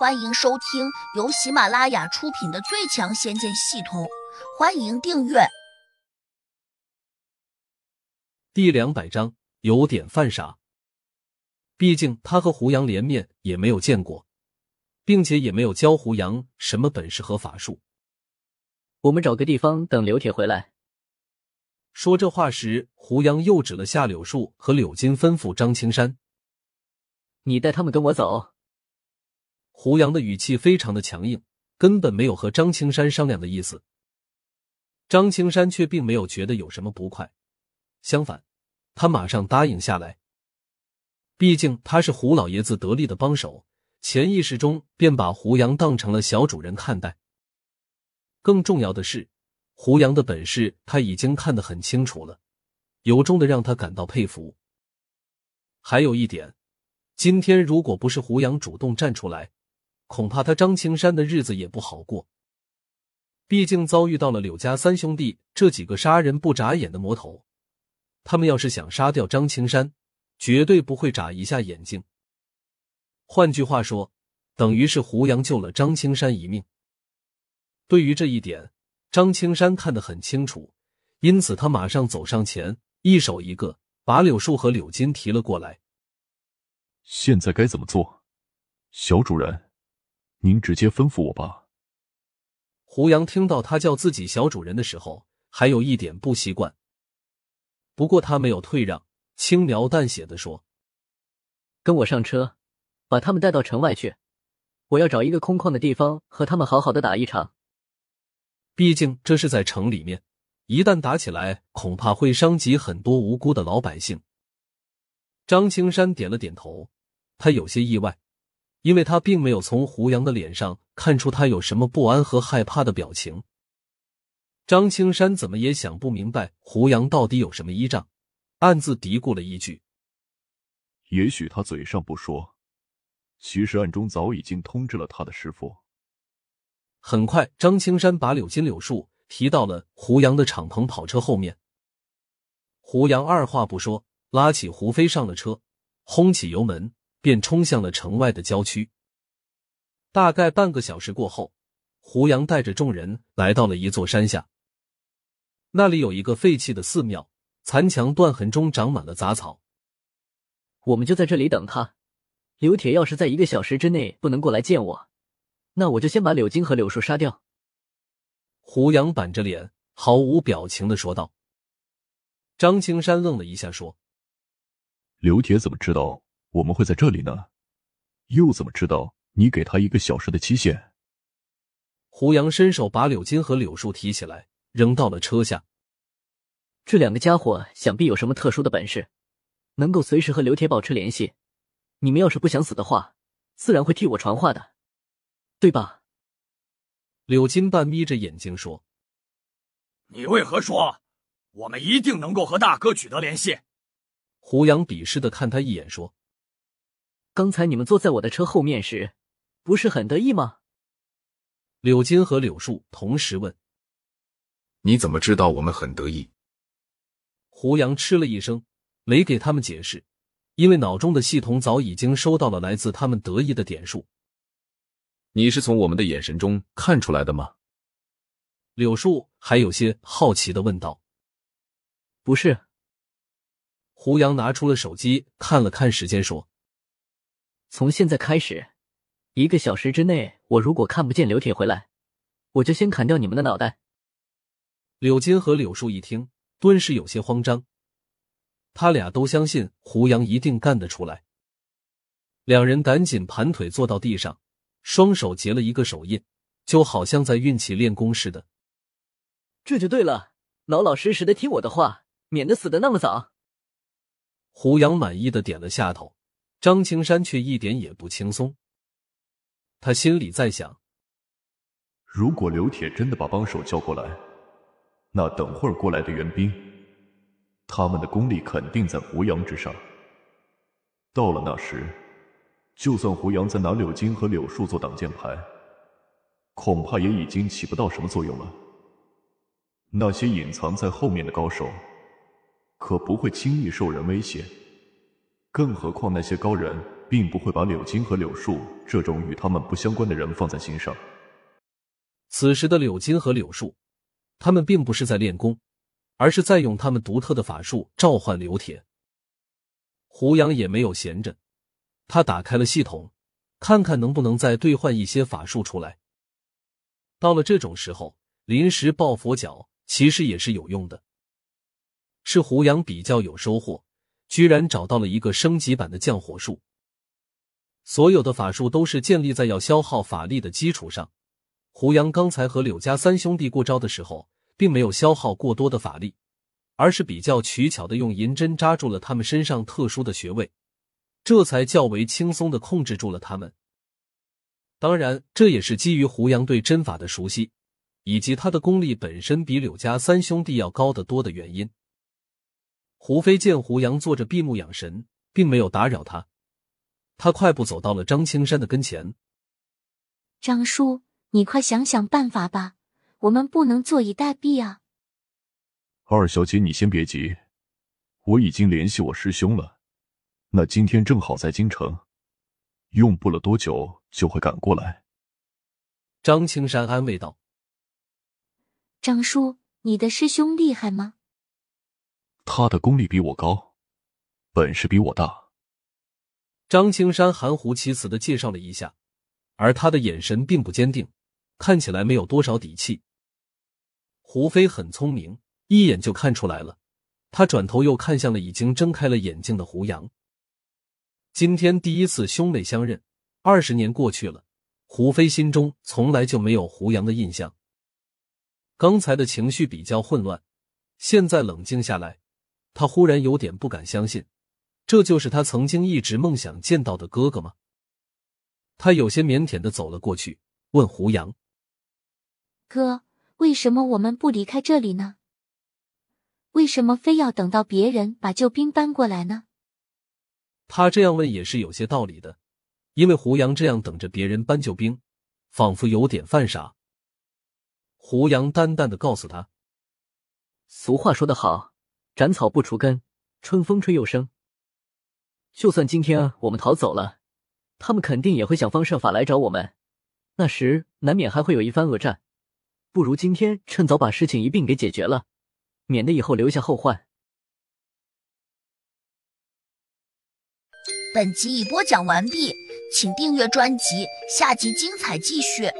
欢迎收听由喜马拉雅出品的《最强仙剑系统》，欢迎订阅。第两百章有点犯傻，毕竟他和胡杨连面也没有见过，并且也没有教胡杨什么本事和法术。我们找个地方等刘铁回来。说这话时，胡杨又指了下柳树和柳金，吩咐张青山：“你带他们跟我走。”胡杨的语气非常的强硬，根本没有和张青山商量的意思。张青山却并没有觉得有什么不快，相反，他马上答应下来。毕竟他是胡老爷子得力的帮手，潜意识中便把胡杨当成了小主人看待。更重要的是，胡杨的本事他已经看得很清楚了，由衷的让他感到佩服。还有一点，今天如果不是胡杨主动站出来，恐怕他张青山的日子也不好过。毕竟遭遇到了柳家三兄弟这几个杀人不眨眼的魔头，他们要是想杀掉张青山，绝对不会眨一下眼睛。换句话说，等于是胡杨救了张青山一命。对于这一点，张青山看得很清楚，因此他马上走上前，一手一个把柳树和柳金提了过来。现在该怎么做，小主人？您直接吩咐我吧。胡杨听到他叫自己小主人的时候，还有一点不习惯。不过他没有退让，轻描淡写的说：“跟我上车，把他们带到城外去。我要找一个空旷的地方和他们好好的打一场。毕竟这是在城里面，一旦打起来，恐怕会伤及很多无辜的老百姓。”张青山点了点头，他有些意外。因为他并没有从胡杨的脸上看出他有什么不安和害怕的表情，张青山怎么也想不明白胡杨到底有什么依仗，暗自嘀咕了一句：“也许他嘴上不说，其实暗中早已经通知了他的师傅。”很快，张青山把柳金、柳树提到了胡杨的敞篷跑车后面。胡杨二话不说，拉起胡飞上了车，轰起油门。便冲向了城外的郊区。大概半个小时过后，胡杨带着众人来到了一座山下。那里有一个废弃的寺庙，残墙断痕中长满了杂草。我们就在这里等他。刘铁要是在一个小时之内不能过来见我，那我就先把柳金和柳树杀掉。胡杨板着脸，毫无表情的说道。张青山愣了一下，说：“刘铁怎么知道？”我们会在这里呢，又怎么知道你给他一个小时的期限？胡杨伸手把柳金和柳树提起来，扔到了车下。这两个家伙想必有什么特殊的本事，能够随时和刘铁保持联系。你们要是不想死的话，自然会替我传话的，对吧？柳金半眯着眼睛说：“你为何说我们一定能够和大哥取得联系？”胡杨鄙视的看他一眼说。刚才你们坐在我的车后面时，不是很得意吗？柳金和柳树同时问：“你怎么知道我们很得意？”胡杨嗤了一声，没给他们解释，因为脑中的系统早已经收到了来自他们得意的点数。你是从我们的眼神中看出来的吗？柳树还有些好奇的问道。“不是。”胡杨拿出了手机看了看时间，说。从现在开始，一个小时之内，我如果看不见刘铁回来，我就先砍掉你们的脑袋。柳金和柳树一听，顿时有些慌张。他俩都相信胡杨一定干得出来。两人赶紧盘腿坐到地上，双手结了一个手印，就好像在运气练功似的。这就对了，老老实实的听我的话，免得死的那么早。胡杨满意的点了下头。张青山却一点也不轻松，他心里在想：如果刘铁真的把帮手叫过来，那等会儿过来的援兵，他们的功力肯定在胡杨之上。到了那时，就算胡杨再拿柳金和柳树做挡箭牌，恐怕也已经起不到什么作用了。那些隐藏在后面的高手，可不会轻易受人威胁。更何况那些高人并不会把柳金和柳树这种与他们不相关的人放在心上。此时的柳金和柳树，他们并不是在练功，而是在用他们独特的法术召唤柳铁。胡杨也没有闲着，他打开了系统，看看能不能再兑换一些法术出来。到了这种时候，临时抱佛脚其实也是有用的。是胡杨比较有收获，居然找到了一个升级版的降火术。所有的法术都是建立在要消耗法力的基础上。胡杨刚才和柳家三兄弟过招的时候，并没有消耗过多的法力，而是比较取巧的用银针扎住了他们身上特殊的穴位，这才较为轻松的控制住了他们。当然，这也是基于胡杨对针法的熟悉，以及他的功力本身比柳家三兄弟要高得多的原因。胡飞见胡杨坐着闭目养神，并没有打扰他，他快步走到了张青山的跟前。张叔。你快想想办法吧，我们不能坐以待毙啊！二小姐，你先别急，我已经联系我师兄了，那今天正好在京城，用不了多久就会赶过来。张青山安慰道：“张叔，你的师兄厉害吗？”他的功力比我高，本事比我大。张青山含糊其辞的介绍了一下，而他的眼神并不坚定。看起来没有多少底气。胡飞很聪明，一眼就看出来了。他转头又看向了已经睁开了眼睛的胡杨。今天第一次兄妹相认，二十年过去了，胡飞心中从来就没有胡杨的印象。刚才的情绪比较混乱，现在冷静下来，他忽然有点不敢相信，这就是他曾经一直梦想见到的哥哥吗？他有些腼腆的走了过去，问胡杨。哥，为什么我们不离开这里呢？为什么非要等到别人把救兵搬过来呢？他这样问也是有些道理的，因为胡杨这样等着别人搬救兵，仿佛有点犯傻。胡杨淡淡的告诉他：“俗话说得好，斩草不除根，春风吹又生。就算今天我们逃走了，他们肯定也会想方设法来找我们，那时难免还会有一番恶战。”不如今天趁早把事情一并给解决了，免得以后留下后患。本集已播讲完毕，请订阅专辑，下集精彩继续。